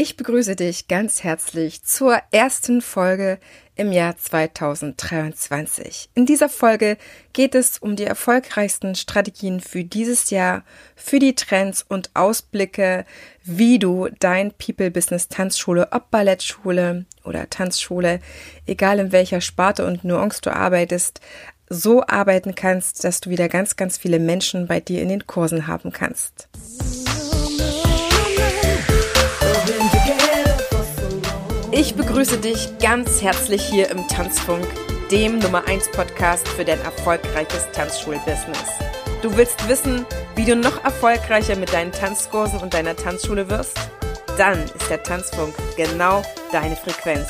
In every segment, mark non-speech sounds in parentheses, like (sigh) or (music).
Ich begrüße dich ganz herzlich zur ersten Folge im Jahr 2023. In dieser Folge geht es um die erfolgreichsten Strategien für dieses Jahr, für die Trends und Ausblicke, wie du dein People Business Tanzschule, ob Ballettschule oder Tanzschule, egal in welcher Sparte und Nuance du arbeitest, so arbeiten kannst, dass du wieder ganz, ganz viele Menschen bei dir in den Kursen haben kannst. Ich begrüße dich ganz herzlich hier im Tanzfunk, dem Nummer 1 Podcast für dein erfolgreiches Tanzschulbusiness. Du willst wissen, wie du noch erfolgreicher mit deinen Tanzkursen und deiner Tanzschule wirst? Dann ist der Tanzfunk genau deine Frequenz.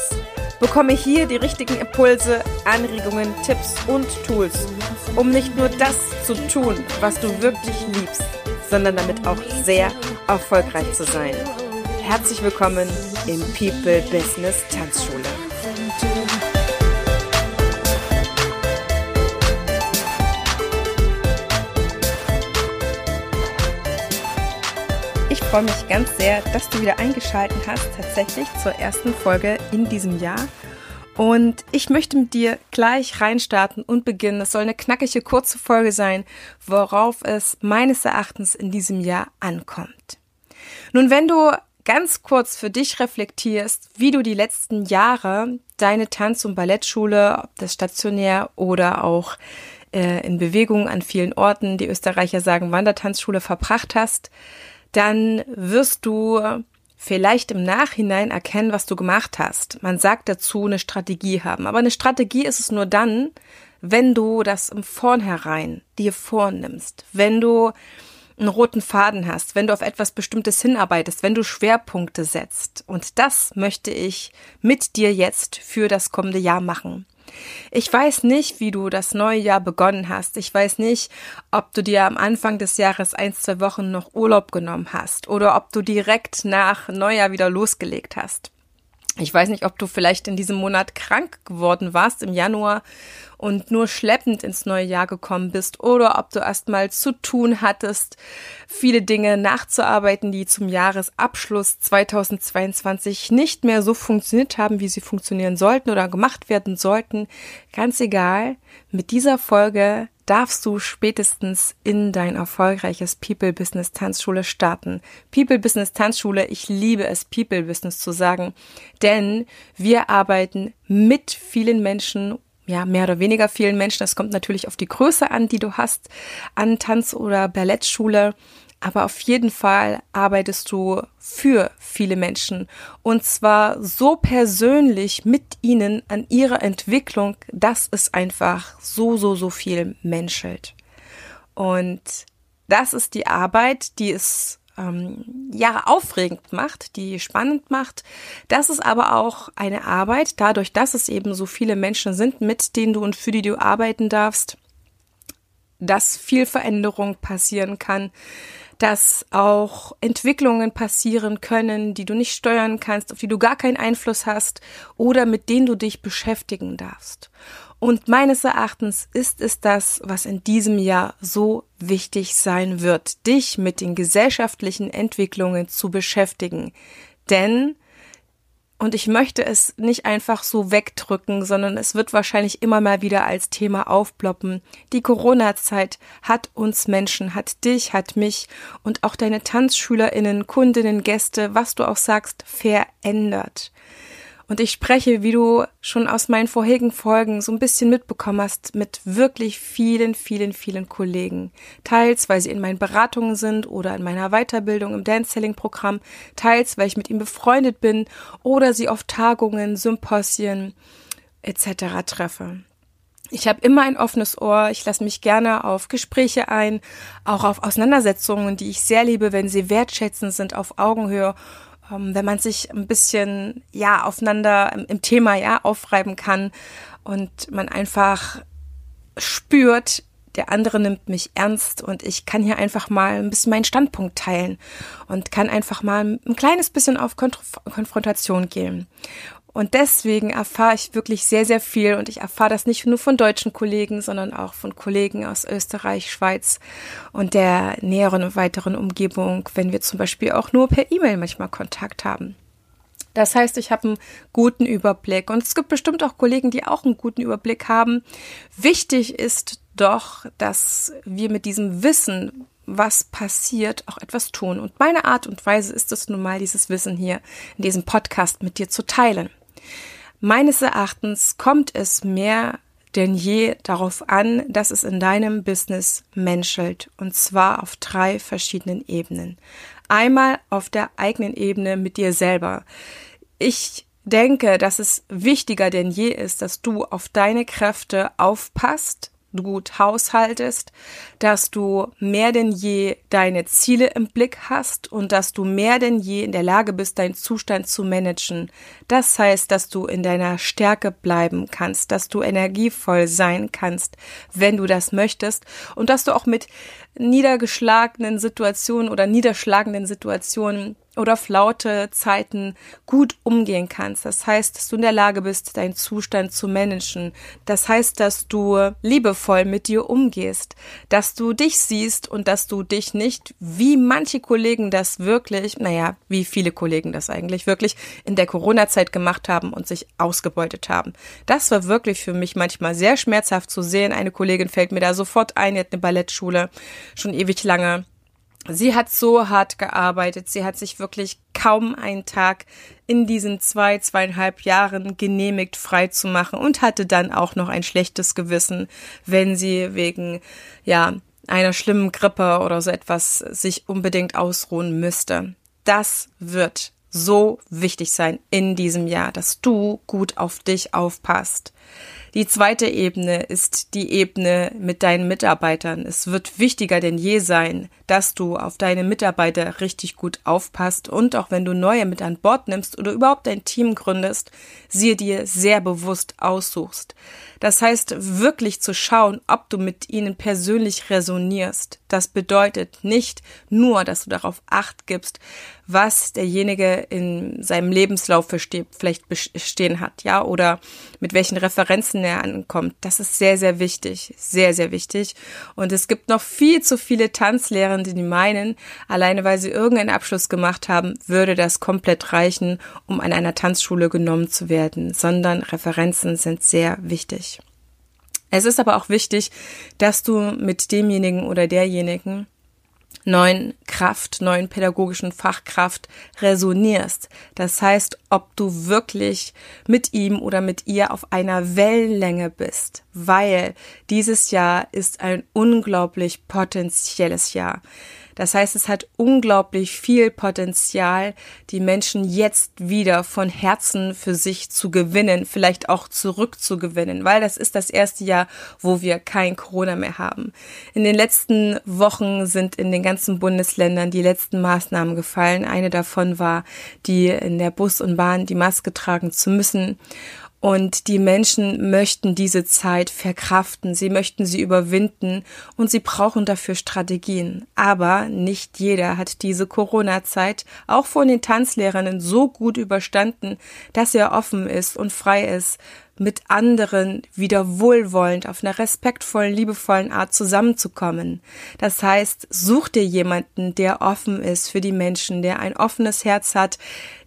Bekomme hier die richtigen Impulse, Anregungen, Tipps und Tools, um nicht nur das zu tun, was du wirklich liebst, sondern damit auch sehr erfolgreich zu sein. Herzlich willkommen im People Business Tanzschule. Ich freue mich ganz sehr, dass du wieder eingeschaltet hast, tatsächlich zur ersten Folge in diesem Jahr. Und ich möchte mit dir gleich reinstarten und beginnen. Es soll eine knackige, kurze Folge sein, worauf es meines Erachtens in diesem Jahr ankommt. Nun, wenn du ganz kurz für dich reflektierst, wie du die letzten Jahre deine Tanz- und Ballettschule, ob das stationär oder auch äh, in Bewegung an vielen Orten, die Österreicher sagen Wandertanzschule, verbracht hast, dann wirst du vielleicht im Nachhinein erkennen, was du gemacht hast. Man sagt dazu eine Strategie haben. Aber eine Strategie ist es nur dann, wenn du das im Vornherein dir vornimmst, wenn du einen roten Faden hast, wenn du auf etwas Bestimmtes hinarbeitest, wenn du Schwerpunkte setzt. Und das möchte ich mit dir jetzt für das kommende Jahr machen. Ich weiß nicht, wie du das neue Jahr begonnen hast. Ich weiß nicht, ob du dir am Anfang des Jahres ein, zwei Wochen noch Urlaub genommen hast oder ob du direkt nach Neujahr wieder losgelegt hast. Ich weiß nicht, ob du vielleicht in diesem Monat krank geworden warst im Januar und nur schleppend ins neue Jahr gekommen bist oder ob du erstmal zu tun hattest, viele Dinge nachzuarbeiten, die zum Jahresabschluss 2022 nicht mehr so funktioniert haben, wie sie funktionieren sollten oder gemacht werden sollten. Ganz egal, mit dieser Folge darfst du spätestens in dein erfolgreiches People Business Tanzschule starten. People Business Tanzschule, ich liebe es, People Business zu sagen, denn wir arbeiten mit vielen Menschen ja, mehr oder weniger vielen Menschen. Es kommt natürlich auf die Größe an, die du hast an Tanz- oder Ballettschule. Aber auf jeden Fall arbeitest du für viele Menschen und zwar so persönlich mit ihnen an ihrer Entwicklung, dass es einfach so, so, so viel menschelt. Und das ist die Arbeit, die es ähm, ja aufregend macht, die spannend macht. Das ist aber auch eine Arbeit, dadurch, dass es eben so viele Menschen sind, mit denen du und für die du arbeiten darfst, dass viel Veränderung passieren kann, dass auch Entwicklungen passieren können, die du nicht steuern kannst, auf die du gar keinen Einfluss hast oder mit denen du dich beschäftigen darfst. Und meines Erachtens ist es das, was in diesem Jahr so wichtig sein wird, dich mit den gesellschaftlichen Entwicklungen zu beschäftigen. Denn und ich möchte es nicht einfach so wegdrücken, sondern es wird wahrscheinlich immer mal wieder als Thema aufploppen. Die Corona-Zeit hat uns Menschen, hat dich, hat mich und auch deine Tanzschülerinnen, Kundinnen, Gäste, was du auch sagst, verändert. Und ich spreche, wie du schon aus meinen vorherigen Folgen so ein bisschen mitbekommen hast, mit wirklich vielen, vielen, vielen Kollegen. Teils, weil sie in meinen Beratungen sind oder in meiner Weiterbildung im Dance-Selling-Programm. Teils, weil ich mit ihnen befreundet bin oder sie auf Tagungen, Symposien etc. treffe. Ich habe immer ein offenes Ohr. Ich lasse mich gerne auf Gespräche ein, auch auf Auseinandersetzungen, die ich sehr liebe, wenn sie wertschätzend sind, auf Augenhöhe wenn man sich ein bisschen ja aufeinander im, im Thema ja aufreiben kann und man einfach spürt, der andere nimmt mich ernst und ich kann hier einfach mal ein bisschen meinen Standpunkt teilen und kann einfach mal ein kleines bisschen auf Konfrontation gehen. Und deswegen erfahre ich wirklich sehr, sehr viel und ich erfahre das nicht nur von deutschen Kollegen, sondern auch von Kollegen aus Österreich, Schweiz und der näheren und weiteren Umgebung, wenn wir zum Beispiel auch nur per E-Mail manchmal Kontakt haben. Das heißt, ich habe einen guten Überblick. Und es gibt bestimmt auch Kollegen, die auch einen guten Überblick haben. Wichtig ist doch, dass wir mit diesem Wissen, was passiert, auch etwas tun. Und meine Art und Weise ist es nun mal, dieses Wissen hier in diesem Podcast mit dir zu teilen. Meines Erachtens kommt es mehr denn je darauf an, dass es in deinem Business menschelt. Und zwar auf drei verschiedenen Ebenen. Einmal auf der eigenen Ebene mit dir selber. Ich denke, dass es wichtiger denn je ist, dass du auf deine Kräfte aufpasst, gut haushaltest, dass du mehr denn je deine Ziele im Blick hast und dass du mehr denn je in der Lage bist, deinen Zustand zu managen. Das heißt, dass du in deiner Stärke bleiben kannst, dass du energievoll sein kannst, wenn du das möchtest und dass du auch mit niedergeschlagenen Situationen oder niederschlagenden Situationen oder flaute Zeiten gut umgehen kannst. Das heißt, dass du in der Lage bist, deinen Zustand zu managen. Das heißt, dass du liebevoll mit dir umgehst, dass du dich siehst und dass du dich nicht, wie manche Kollegen das wirklich, naja, wie viele Kollegen das eigentlich wirklich in der Corona-Zeit gemacht haben und sich ausgebeutet haben. Das war wirklich für mich manchmal sehr schmerzhaft zu sehen. Eine Kollegin fällt mir da sofort ein, die hat eine Ballettschule schon ewig lange Sie hat so hart gearbeitet. Sie hat sich wirklich kaum einen Tag in diesen zwei, zweieinhalb Jahren genehmigt, frei zu machen und hatte dann auch noch ein schlechtes Gewissen, wenn sie wegen, ja, einer schlimmen Grippe oder so etwas sich unbedingt ausruhen müsste. Das wird so wichtig sein in diesem Jahr, dass du gut auf dich aufpasst. Die zweite Ebene ist die Ebene mit deinen Mitarbeitern. Es wird wichtiger denn je sein, dass du auf deine Mitarbeiter richtig gut aufpasst und auch wenn du neue mit an Bord nimmst oder überhaupt ein Team gründest, sie dir sehr bewusst aussuchst. Das heißt, wirklich zu schauen, ob du mit ihnen persönlich resonierst. Das bedeutet nicht nur, dass du darauf acht gibst, was derjenige in seinem Lebenslauf vielleicht bestehen hat, ja, oder mit welchen Referenzen er ankommt. Das ist sehr, sehr wichtig, sehr, sehr wichtig. Und es gibt noch viel zu viele Tanzlehrende, die meinen, alleine weil sie irgendeinen Abschluss gemacht haben, würde das komplett reichen, um an einer Tanzschule genommen zu werden, sondern Referenzen sind sehr wichtig. Es ist aber auch wichtig, dass du mit demjenigen oder derjenigen neuen Kraft, neuen pädagogischen Fachkraft resonierst. Das heißt, ob du wirklich mit ihm oder mit ihr auf einer Wellenlänge bist, weil dieses Jahr ist ein unglaublich potenzielles Jahr. Das heißt, es hat unglaublich viel Potenzial, die Menschen jetzt wieder von Herzen für sich zu gewinnen, vielleicht auch zurückzugewinnen, weil das ist das erste Jahr, wo wir kein Corona mehr haben. In den letzten Wochen sind in den ganzen Bundesländern die letzten Maßnahmen gefallen. Eine davon war, die in der Bus und Bahn die Maske tragen zu müssen. Und die Menschen möchten diese Zeit verkraften, sie möchten sie überwinden und sie brauchen dafür Strategien. Aber nicht jeder hat diese Corona-Zeit auch von den Tanzlehrerinnen so gut überstanden, dass er offen ist und frei ist, mit anderen wieder wohlwollend auf einer respektvollen, liebevollen Art zusammenzukommen. Das heißt, such dir jemanden, der offen ist für die Menschen, der ein offenes Herz hat,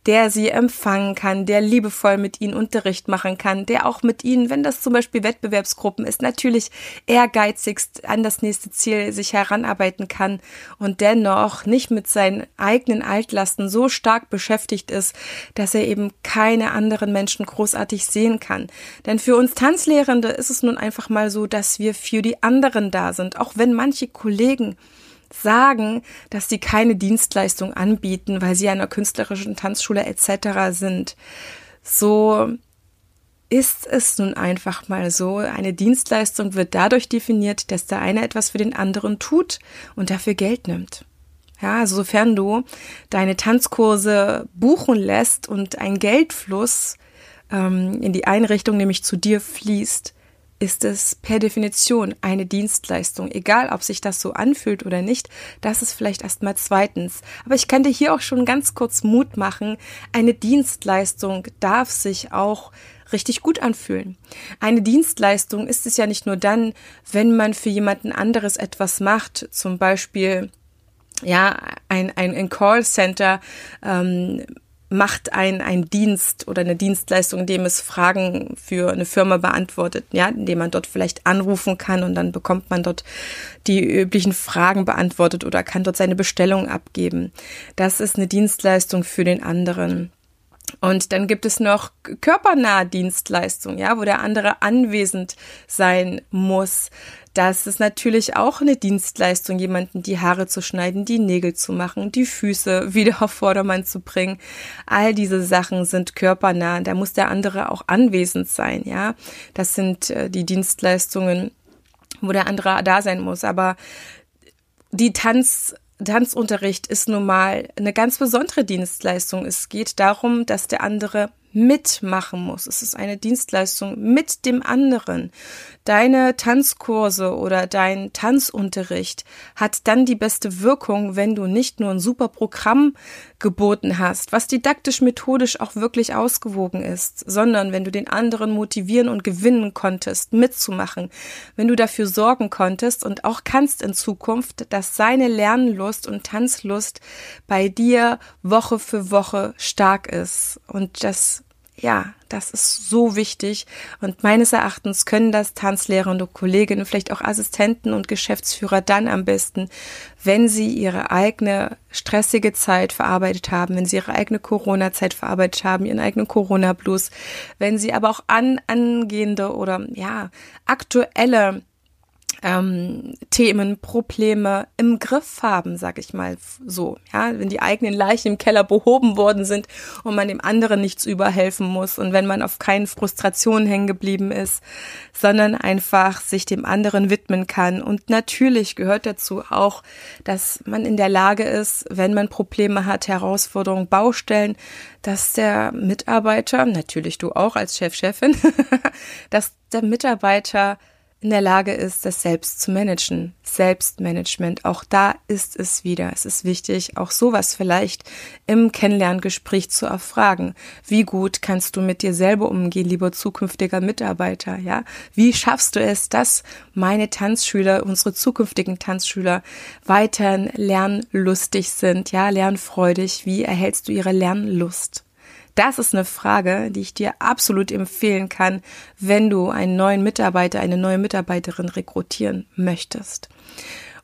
der sie empfangen kann, der liebevoll mit ihnen Unterricht machen kann, der auch mit ihnen, wenn das zum Beispiel Wettbewerbsgruppen ist, natürlich ehrgeizigst an das nächste Ziel sich heranarbeiten kann und dennoch nicht mit seinen eigenen Altlasten so stark beschäftigt ist, dass er eben keine anderen Menschen großartig sehen kann. Denn für uns Tanzlehrende ist es nun einfach mal so, dass wir für die anderen da sind, auch wenn manche Kollegen sagen, dass sie keine Dienstleistung anbieten, weil sie einer künstlerischen Tanzschule etc. sind. So ist es nun einfach mal so. Eine Dienstleistung wird dadurch definiert, dass der eine etwas für den anderen tut und dafür Geld nimmt. Ja, also sofern du deine Tanzkurse buchen lässt und ein Geldfluss ähm, in die Einrichtung nämlich zu dir fließt, ist es per Definition eine Dienstleistung, egal ob sich das so anfühlt oder nicht. Das ist vielleicht erstmal zweitens. Aber ich kann dir hier auch schon ganz kurz Mut machen. Eine Dienstleistung darf sich auch richtig gut anfühlen. Eine Dienstleistung ist es ja nicht nur dann, wenn man für jemanden anderes etwas macht, zum Beispiel ja ein, ein, ein Callcenter ähm, macht ein, ein Dienst oder eine Dienstleistung, indem es Fragen für eine Firma beantwortet, ja, indem man dort vielleicht anrufen kann und dann bekommt man dort die üblichen Fragen beantwortet oder kann dort seine Bestellung abgeben. Das ist eine Dienstleistung für den anderen. Und dann gibt es noch körpernahe Dienstleistungen, ja, wo der andere anwesend sein muss. Das ist natürlich auch eine Dienstleistung, jemanden die Haare zu schneiden, die Nägel zu machen, die Füße wieder auf Vordermann zu bringen. All diese Sachen sind körpernah. Da muss der andere auch anwesend sein, ja. Das sind äh, die Dienstleistungen, wo der andere da sein muss. Aber die Tanz Tanzunterricht ist nun mal eine ganz besondere Dienstleistung. Es geht darum, dass der andere mitmachen muss. Es ist eine Dienstleistung mit dem anderen. Deine Tanzkurse oder dein Tanzunterricht hat dann die beste Wirkung, wenn du nicht nur ein super Programm geboten hast, was didaktisch methodisch auch wirklich ausgewogen ist, sondern wenn du den anderen motivieren und gewinnen konntest, mitzumachen, wenn du dafür sorgen konntest und auch kannst in Zukunft, dass seine Lernlust und Tanzlust bei dir Woche für Woche stark ist und das ja, das ist so wichtig. Und meines Erachtens können das Tanzlehrer und Kolleginnen, vielleicht auch Assistenten und Geschäftsführer dann am besten, wenn sie ihre eigene stressige Zeit verarbeitet haben, wenn sie ihre eigene Corona-Zeit verarbeitet haben, ihren eigenen Corona-Blues, wenn sie aber auch an, angehende oder ja, aktuelle ähm, Themen, Probleme im Griff haben, sag ich mal so. Ja, wenn die eigenen Leichen im Keller behoben worden sind und man dem anderen nichts überhelfen muss und wenn man auf keinen Frustrationen hängen geblieben ist, sondern einfach sich dem anderen widmen kann. Und natürlich gehört dazu auch, dass man in der Lage ist, wenn man Probleme hat, Herausforderungen, Baustellen, dass der Mitarbeiter, natürlich du auch als Chef, Chefin, (laughs) dass der Mitarbeiter in der Lage ist, das selbst zu managen. Selbstmanagement, auch da ist es wieder. Es ist wichtig, auch sowas vielleicht im Kennenlerngespräch zu erfragen. Wie gut kannst du mit dir selber umgehen, lieber zukünftiger Mitarbeiter, ja? Wie schaffst du es, dass meine Tanzschüler, unsere zukünftigen Tanzschüler weiterhin lernlustig sind, ja, lernfreudig? Wie erhältst du ihre Lernlust? Das ist eine Frage, die ich dir absolut empfehlen kann, wenn du einen neuen Mitarbeiter, eine neue Mitarbeiterin rekrutieren möchtest.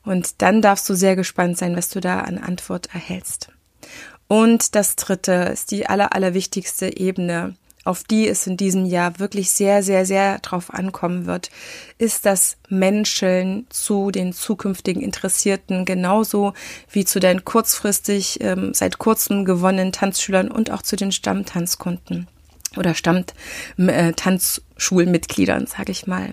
Und dann darfst du sehr gespannt sein, was du da an Antwort erhältst. Und das dritte ist die aller, allerwichtigste Ebene auf die es in diesem Jahr wirklich sehr, sehr, sehr drauf ankommen wird, ist das Menscheln zu den zukünftigen Interessierten genauso wie zu deinen kurzfristig ähm, seit kurzem gewonnenen Tanzschülern und auch zu den Stammtanzkunden oder Stammtanzschulmitgliedern, äh, sage ich mal.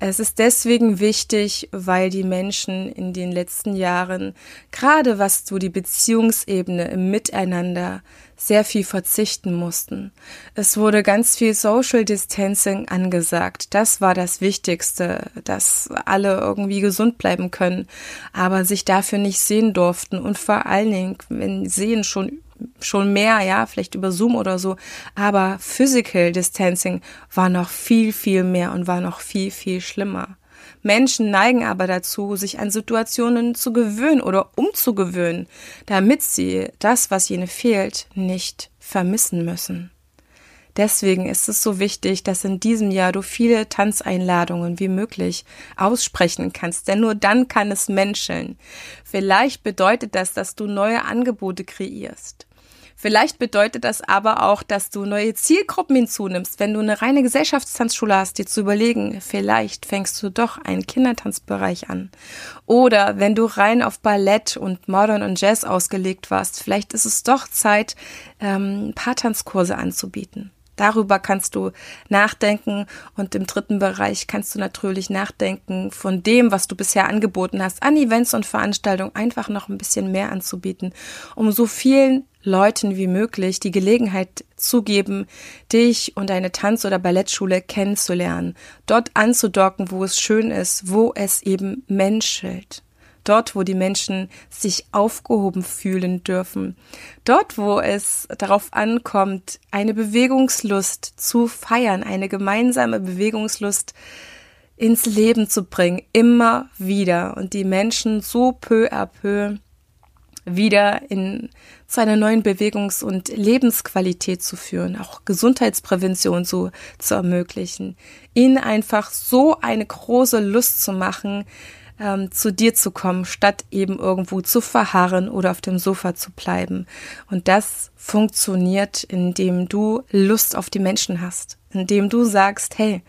Es ist deswegen wichtig, weil die Menschen in den letzten Jahren, gerade was so die Beziehungsebene im Miteinander, sehr viel verzichten mussten. Es wurde ganz viel Social Distancing angesagt. Das war das Wichtigste, dass alle irgendwie gesund bleiben können, aber sich dafür nicht sehen durften und vor allen Dingen, wenn sehen schon schon mehr, ja, vielleicht über Zoom oder so, aber Physical Distancing war noch viel, viel mehr und war noch viel, viel schlimmer. Menschen neigen aber dazu, sich an Situationen zu gewöhnen oder umzugewöhnen, damit sie das, was ihnen fehlt, nicht vermissen müssen. Deswegen ist es so wichtig, dass in diesem Jahr du viele Tanzeinladungen wie möglich aussprechen kannst, denn nur dann kann es menscheln. Vielleicht bedeutet das, dass du neue Angebote kreierst. Vielleicht bedeutet das aber auch, dass du neue Zielgruppen hinzunimmst. Wenn du eine reine Gesellschaftstanzschule hast, dir zu überlegen, vielleicht fängst du doch einen Kindertanzbereich an. Oder wenn du rein auf Ballett und Modern und Jazz ausgelegt warst, vielleicht ist es doch Zeit, ähm, Paartanzkurse anzubieten. Darüber kannst du nachdenken und im dritten Bereich kannst du natürlich nachdenken von dem, was du bisher angeboten hast, an Events und Veranstaltungen einfach noch ein bisschen mehr anzubieten, um so vielen Leuten wie möglich die Gelegenheit zu geben, dich und deine Tanz- oder Ballettschule kennenzulernen, dort anzudocken, wo es schön ist, wo es eben menschelt. Dort, wo die Menschen sich aufgehoben fühlen dürfen. Dort, wo es darauf ankommt, eine Bewegungslust zu feiern, eine gemeinsame Bewegungslust ins Leben zu bringen, immer wieder und die Menschen so peu à peu wieder in zu einer neuen Bewegungs- und Lebensqualität zu führen, auch Gesundheitsprävention so zu ermöglichen, ihnen einfach so eine große Lust zu machen, ähm, zu dir zu kommen, statt eben irgendwo zu verharren oder auf dem Sofa zu bleiben. Und das funktioniert, indem du Lust auf die Menschen hast, indem du sagst, hey,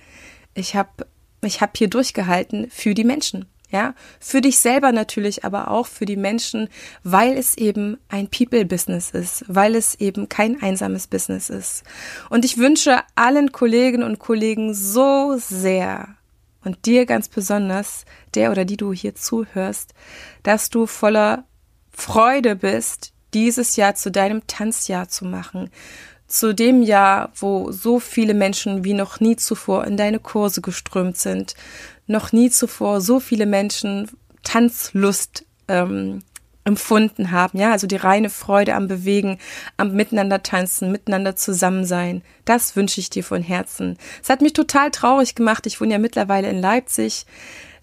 ich habe ich hab hier durchgehalten für die Menschen. Ja, für dich selber natürlich, aber auch für die Menschen, weil es eben ein People-Business ist, weil es eben kein einsames Business ist. Und ich wünsche allen Kolleginnen und Kollegen so sehr und dir ganz besonders, der oder die du hier zuhörst, dass du voller Freude bist, dieses Jahr zu deinem Tanzjahr zu machen, zu dem Jahr, wo so viele Menschen wie noch nie zuvor in deine Kurse geströmt sind, noch nie zuvor so viele Menschen Tanzlust ähm, empfunden haben, ja, also die reine Freude am Bewegen, am Miteinander tanzen, miteinander zusammen sein. Das wünsche ich dir von Herzen. Es hat mich total traurig gemacht. Ich wohne ja mittlerweile in Leipzig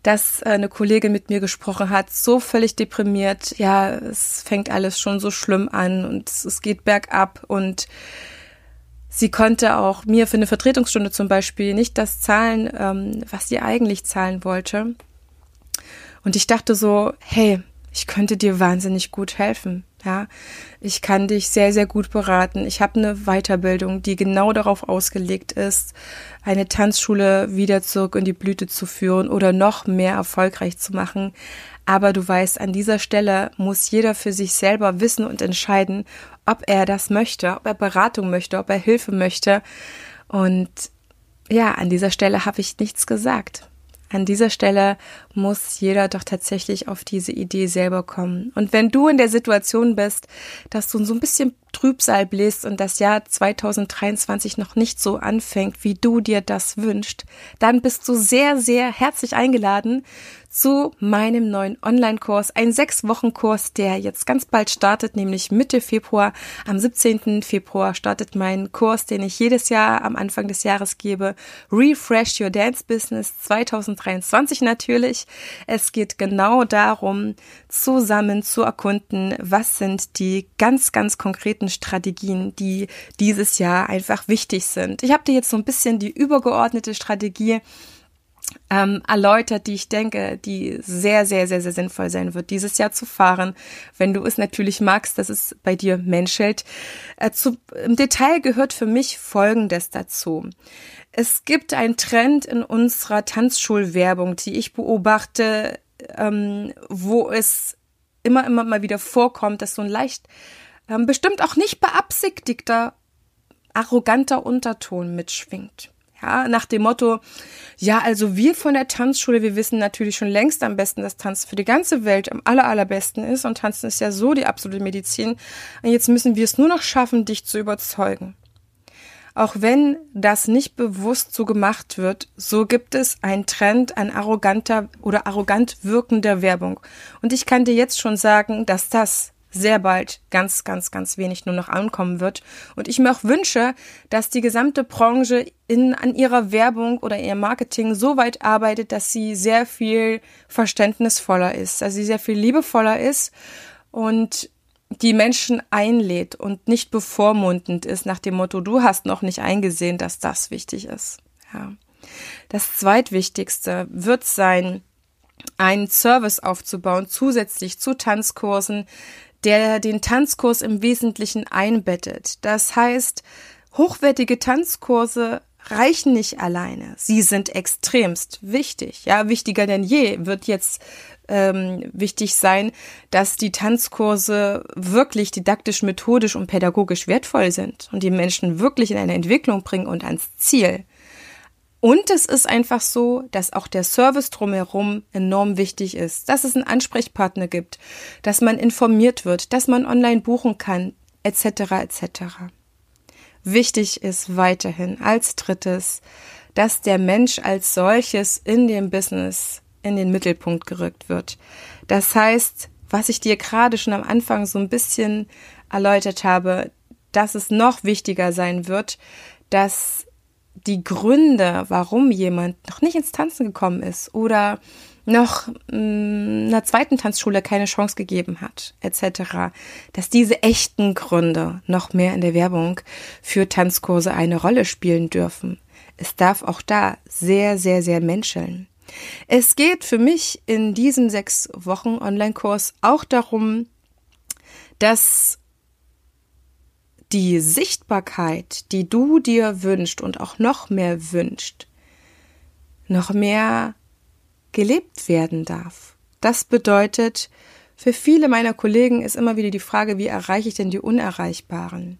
dass eine Kollegin mit mir gesprochen hat, so völlig deprimiert, ja, es fängt alles schon so schlimm an und es geht bergab und Sie konnte auch mir für eine Vertretungsstunde zum Beispiel nicht das zahlen, ähm, was sie eigentlich zahlen wollte. Und ich dachte so, hey, ich könnte dir wahnsinnig gut helfen. Ja, ich kann dich sehr, sehr gut beraten. Ich habe eine Weiterbildung, die genau darauf ausgelegt ist, eine Tanzschule wieder zurück in die Blüte zu führen oder noch mehr erfolgreich zu machen. Aber du weißt, an dieser Stelle muss jeder für sich selber wissen und entscheiden, ob er das möchte, ob er Beratung möchte, ob er Hilfe möchte. Und ja, an dieser Stelle habe ich nichts gesagt. An dieser Stelle muss jeder doch tatsächlich auf diese Idee selber kommen. Und wenn du in der Situation bist, dass du so ein bisschen Trübsal bläst und das Jahr 2023 noch nicht so anfängt, wie du dir das wünschst, dann bist du sehr, sehr herzlich eingeladen zu meinem neuen Online-Kurs, ein Sechs-Wochen-Kurs, der jetzt ganz bald startet, nämlich Mitte Februar. Am 17. Februar startet mein Kurs, den ich jedes Jahr am Anfang des Jahres gebe. Refresh Your Dance Business 2023 natürlich. Es geht genau darum, zusammen zu erkunden, was sind die ganz, ganz konkreten Strategien, die dieses Jahr einfach wichtig sind. Ich habe dir jetzt so ein bisschen die übergeordnete Strategie ähm, erläutert, die ich denke, die sehr, sehr, sehr, sehr sinnvoll sein wird, dieses Jahr zu fahren, wenn du es natürlich magst, dass es bei dir menschelt. Äh, zu, Im Detail gehört für mich Folgendes dazu. Es gibt einen Trend in unserer Tanzschulwerbung, die ich beobachte, ähm, wo es immer, immer mal wieder vorkommt, dass so ein leicht, ähm, bestimmt auch nicht beabsichtigter, arroganter Unterton mitschwingt. Ja, nach dem Motto, ja, also wir von der Tanzschule, wir wissen natürlich schon längst am besten, dass Tanzen für die ganze Welt am aller, allerbesten ist und Tanzen ist ja so die absolute Medizin. Und jetzt müssen wir es nur noch schaffen, dich zu überzeugen. Auch wenn das nicht bewusst so gemacht wird, so gibt es einen Trend an arroganter oder arrogant wirkender Werbung. Und ich kann dir jetzt schon sagen, dass das sehr bald ganz, ganz, ganz wenig nur noch ankommen wird. Und ich mir auch wünsche, dass die gesamte Branche in, an ihrer Werbung oder ihrem Marketing so weit arbeitet, dass sie sehr viel verständnisvoller ist, dass sie sehr viel liebevoller ist und die Menschen einlädt und nicht bevormundend ist nach dem Motto, du hast noch nicht eingesehen, dass das wichtig ist. Ja. Das zweitwichtigste wird sein, einen Service aufzubauen, zusätzlich zu Tanzkursen, der den Tanzkurs im Wesentlichen einbettet. Das heißt, hochwertige Tanzkurse reichen nicht alleine. Sie sind extremst wichtig. Ja, wichtiger denn je wird jetzt ähm, wichtig sein, dass die Tanzkurse wirklich didaktisch, methodisch und pädagogisch wertvoll sind und die Menschen wirklich in eine Entwicklung bringen und ans Ziel. Und es ist einfach so, dass auch der Service drumherum enorm wichtig ist, dass es einen Ansprechpartner gibt, dass man informiert wird, dass man online buchen kann, etc. etc. Wichtig ist weiterhin als drittes, dass der Mensch als solches in dem Business in den Mittelpunkt gerückt wird. Das heißt, was ich dir gerade schon am Anfang so ein bisschen erläutert habe, dass es noch wichtiger sein wird, dass die Gründe, warum jemand noch nicht ins Tanzen gekommen ist oder noch mh, einer zweiten Tanzschule keine Chance gegeben hat, etc., dass diese echten Gründe noch mehr in der Werbung für Tanzkurse eine Rolle spielen dürfen. Es darf auch da sehr, sehr, sehr menscheln. Es geht für mich in diesem sechs Wochen Online-Kurs auch darum, dass die Sichtbarkeit, die du dir wünscht und auch noch mehr wünscht, noch mehr gelebt werden darf. Das bedeutet, für viele meiner Kollegen ist immer wieder die Frage, wie erreiche ich denn die Unerreichbaren?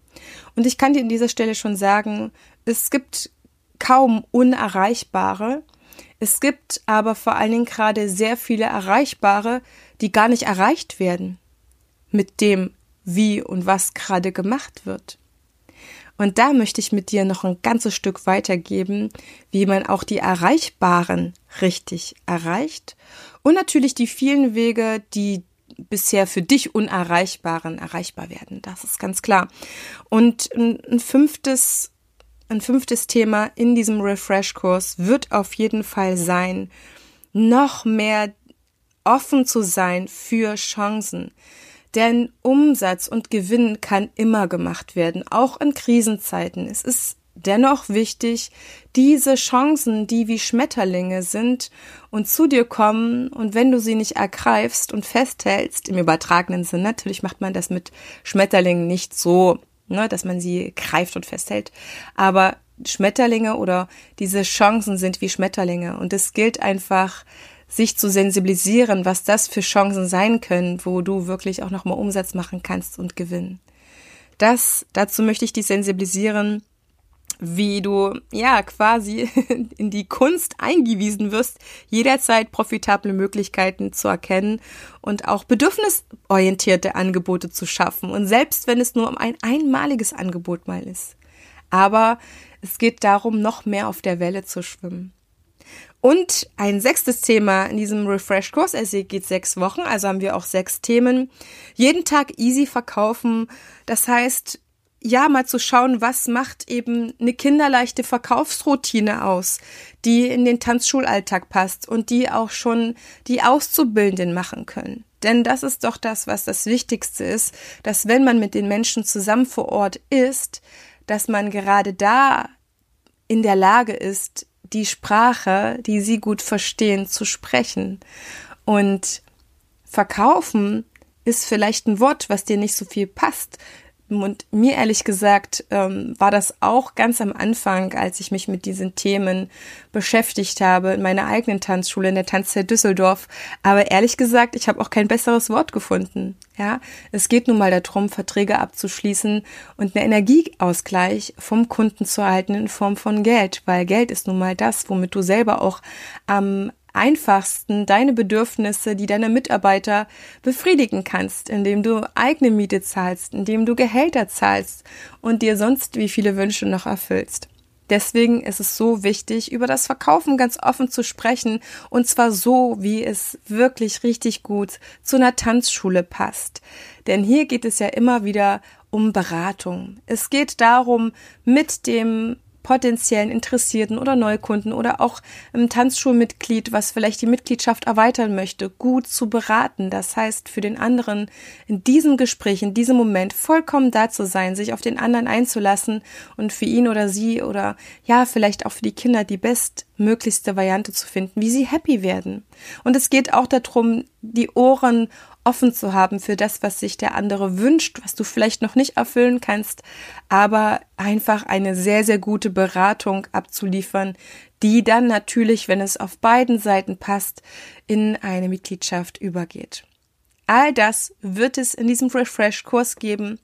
Und ich kann dir an dieser Stelle schon sagen, es gibt kaum Unerreichbare. Es gibt aber vor allen Dingen gerade sehr viele Erreichbare, die gar nicht erreicht werden mit dem, wie und was gerade gemacht wird. Und da möchte ich mit dir noch ein ganzes Stück weitergeben, wie man auch die Erreichbaren richtig erreicht und natürlich die vielen Wege, die bisher für dich Unerreichbaren erreichbar werden. Das ist ganz klar. Und ein fünftes, ein fünftes Thema in diesem Refresh-Kurs wird auf jeden Fall sein, noch mehr offen zu sein für Chancen. Denn Umsatz und Gewinn kann immer gemacht werden, auch in Krisenzeiten. Es ist dennoch wichtig, diese Chancen, die wie Schmetterlinge sind und zu dir kommen und wenn du sie nicht ergreifst und festhältst, im übertragenen Sinn, natürlich macht man das mit Schmetterlingen nicht so, ne, dass man sie greift und festhält, aber Schmetterlinge oder diese Chancen sind wie Schmetterlinge und es gilt einfach, sich zu sensibilisieren, was das für Chancen sein können, wo du wirklich auch nochmal Umsatz machen kannst und gewinnen. Das, dazu möchte ich dich sensibilisieren, wie du ja quasi (laughs) in die Kunst eingewiesen wirst, jederzeit profitable Möglichkeiten zu erkennen und auch bedürfnisorientierte Angebote zu schaffen. Und selbst wenn es nur um ein einmaliges Angebot mal ist. Aber es geht darum, noch mehr auf der Welle zu schwimmen. Und ein sechstes Thema in diesem Refresh-Kurs, es geht sechs Wochen, also haben wir auch sechs Themen. Jeden Tag easy verkaufen. Das heißt, ja, mal zu schauen, was macht eben eine kinderleichte Verkaufsroutine aus, die in den Tanzschulalltag passt und die auch schon die Auszubildenden machen können. Denn das ist doch das, was das Wichtigste ist, dass wenn man mit den Menschen zusammen vor Ort ist, dass man gerade da in der Lage ist, die Sprache, die sie gut verstehen, zu sprechen. Und verkaufen ist vielleicht ein Wort, was dir nicht so viel passt, und mir ehrlich gesagt ähm, war das auch ganz am Anfang, als ich mich mit diesen Themen beschäftigt habe, in meiner eigenen Tanzschule, in der Tanzzeit Düsseldorf. Aber ehrlich gesagt, ich habe auch kein besseres Wort gefunden. Ja, es geht nun mal darum, Verträge abzuschließen und einen Energieausgleich vom Kunden zu erhalten in Form von Geld, weil Geld ist nun mal das, womit du selber auch am einfachsten deine Bedürfnisse, die deine Mitarbeiter befriedigen kannst, indem du eigene Miete zahlst, indem du Gehälter zahlst und dir sonst wie viele Wünsche noch erfüllst. Deswegen ist es so wichtig, über das Verkaufen ganz offen zu sprechen und zwar so, wie es wirklich richtig gut zu einer Tanzschule passt. Denn hier geht es ja immer wieder um Beratung. Es geht darum, mit dem potenziellen Interessierten oder Neukunden oder auch im Tanzschulmitglied, was vielleicht die Mitgliedschaft erweitern möchte, gut zu beraten. Das heißt, für den anderen in diesem Gespräch, in diesem Moment vollkommen da zu sein, sich auf den anderen einzulassen und für ihn oder sie oder ja, vielleicht auch für die Kinder die bestmöglichste Variante zu finden, wie sie happy werden. Und es geht auch darum, die Ohren offen zu haben für das, was sich der andere wünscht, was du vielleicht noch nicht erfüllen kannst, aber einfach eine sehr, sehr gute Beratung abzuliefern, die dann natürlich, wenn es auf beiden Seiten passt, in eine Mitgliedschaft übergeht. All das wird es in diesem Refresh-Kurs geben.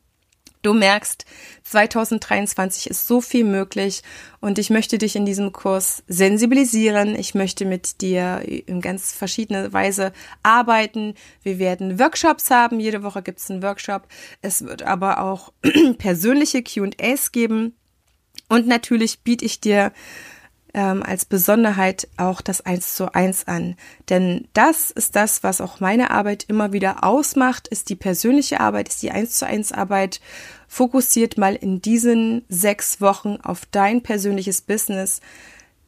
Du merkst, 2023 ist so viel möglich und ich möchte dich in diesem Kurs sensibilisieren. Ich möchte mit dir in ganz verschiedene Weise arbeiten. Wir werden Workshops haben. Jede Woche gibt es einen Workshop. Es wird aber auch (clears throat) persönliche Q&As geben. Und natürlich biete ich dir ähm, als Besonderheit auch das Eins zu eins an. Denn das ist das, was auch meine Arbeit immer wieder ausmacht, ist die persönliche Arbeit, ist die Eins zu eins Arbeit. Fokussiert mal in diesen sechs Wochen auf dein persönliches Business.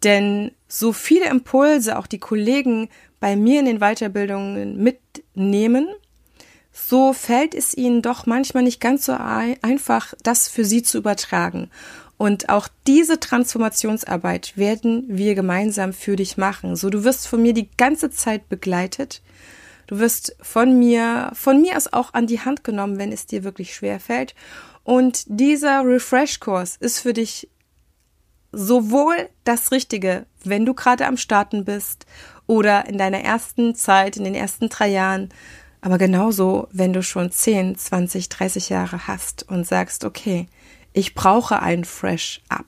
Denn so viele Impulse auch die Kollegen bei mir in den Weiterbildungen mitnehmen, so fällt es ihnen doch manchmal nicht ganz so einfach, das für sie zu übertragen. Und auch diese Transformationsarbeit werden wir gemeinsam für dich machen. So, du wirst von mir die ganze Zeit begleitet. Du wirst von mir, von mir aus auch an die Hand genommen, wenn es dir wirklich schwer fällt. Und dieser Refresh-Kurs ist für dich sowohl das Richtige, wenn du gerade am Starten bist oder in deiner ersten Zeit, in den ersten drei Jahren, aber genauso, wenn du schon 10, 20, 30 Jahre hast und sagst, okay, ich brauche ein Fresh Up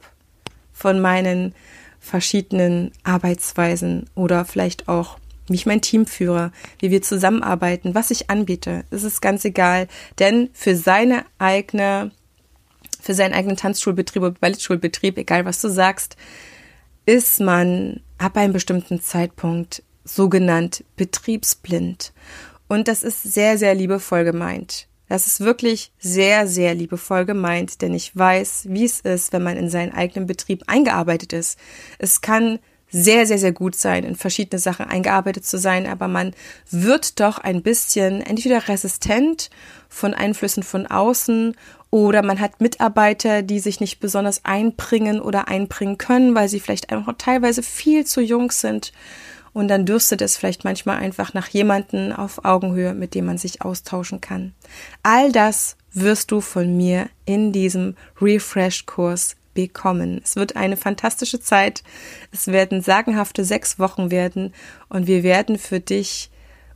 von meinen verschiedenen Arbeitsweisen oder vielleicht auch, wie ich mein Team führe, wie wir zusammenarbeiten, was ich anbiete. Es ist ganz egal, denn für seine eigene, für seinen eigenen Tanzschulbetrieb oder Ballettschulbetrieb, egal was du sagst, ist man ab einem bestimmten Zeitpunkt sogenannt betriebsblind. Und das ist sehr, sehr liebevoll gemeint. Das ist wirklich sehr, sehr liebevoll gemeint, denn ich weiß, wie es ist, wenn man in seinen eigenen Betrieb eingearbeitet ist. Es kann sehr, sehr, sehr gut sein, in verschiedene Sachen eingearbeitet zu sein, aber man wird doch ein bisschen entweder resistent von Einflüssen von außen oder man hat Mitarbeiter, die sich nicht besonders einbringen oder einbringen können, weil sie vielleicht einfach teilweise viel zu jung sind und dann dürstet es vielleicht manchmal einfach nach jemanden auf Augenhöhe, mit dem man sich austauschen kann. All das wirst du von mir in diesem Refresh-Kurs bekommen. Es wird eine fantastische Zeit. Es werden sagenhafte sechs Wochen werden und wir werden für dich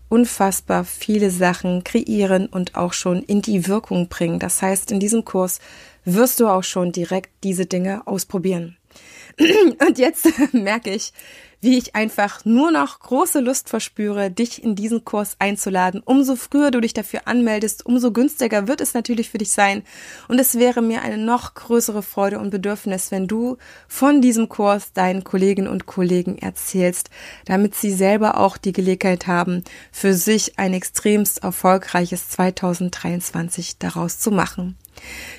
unfassbar viele Sachen kreieren und auch schon in die Wirkung bringen. Das heißt, in diesem Kurs wirst du auch schon direkt diese Dinge ausprobieren. (clears throat) Und jetzt (laughs) merke ich, wie ich einfach nur noch große Lust verspüre, dich in diesen Kurs einzuladen. Umso früher du dich dafür anmeldest, umso günstiger wird es natürlich für dich sein. Und es wäre mir eine noch größere Freude und Bedürfnis, wenn du von diesem Kurs deinen Kolleginnen und Kollegen erzählst, damit sie selber auch die Gelegenheit haben, für sich ein extremst erfolgreiches 2023 daraus zu machen.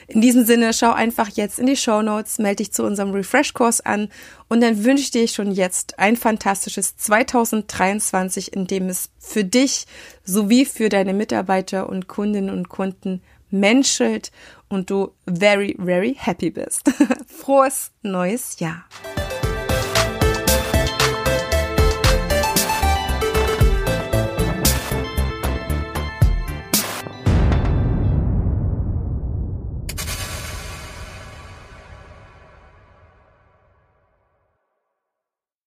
In diesem Sinne, schau einfach jetzt in die Show Notes, melde dich zu unserem Refresh-Kurs an und dann wünsche ich dir schon jetzt ein fantastisches 2023, in dem es für dich sowie für deine Mitarbeiter und Kundinnen und Kunden menschelt und du very, very happy bist. (laughs) Frohes neues Jahr!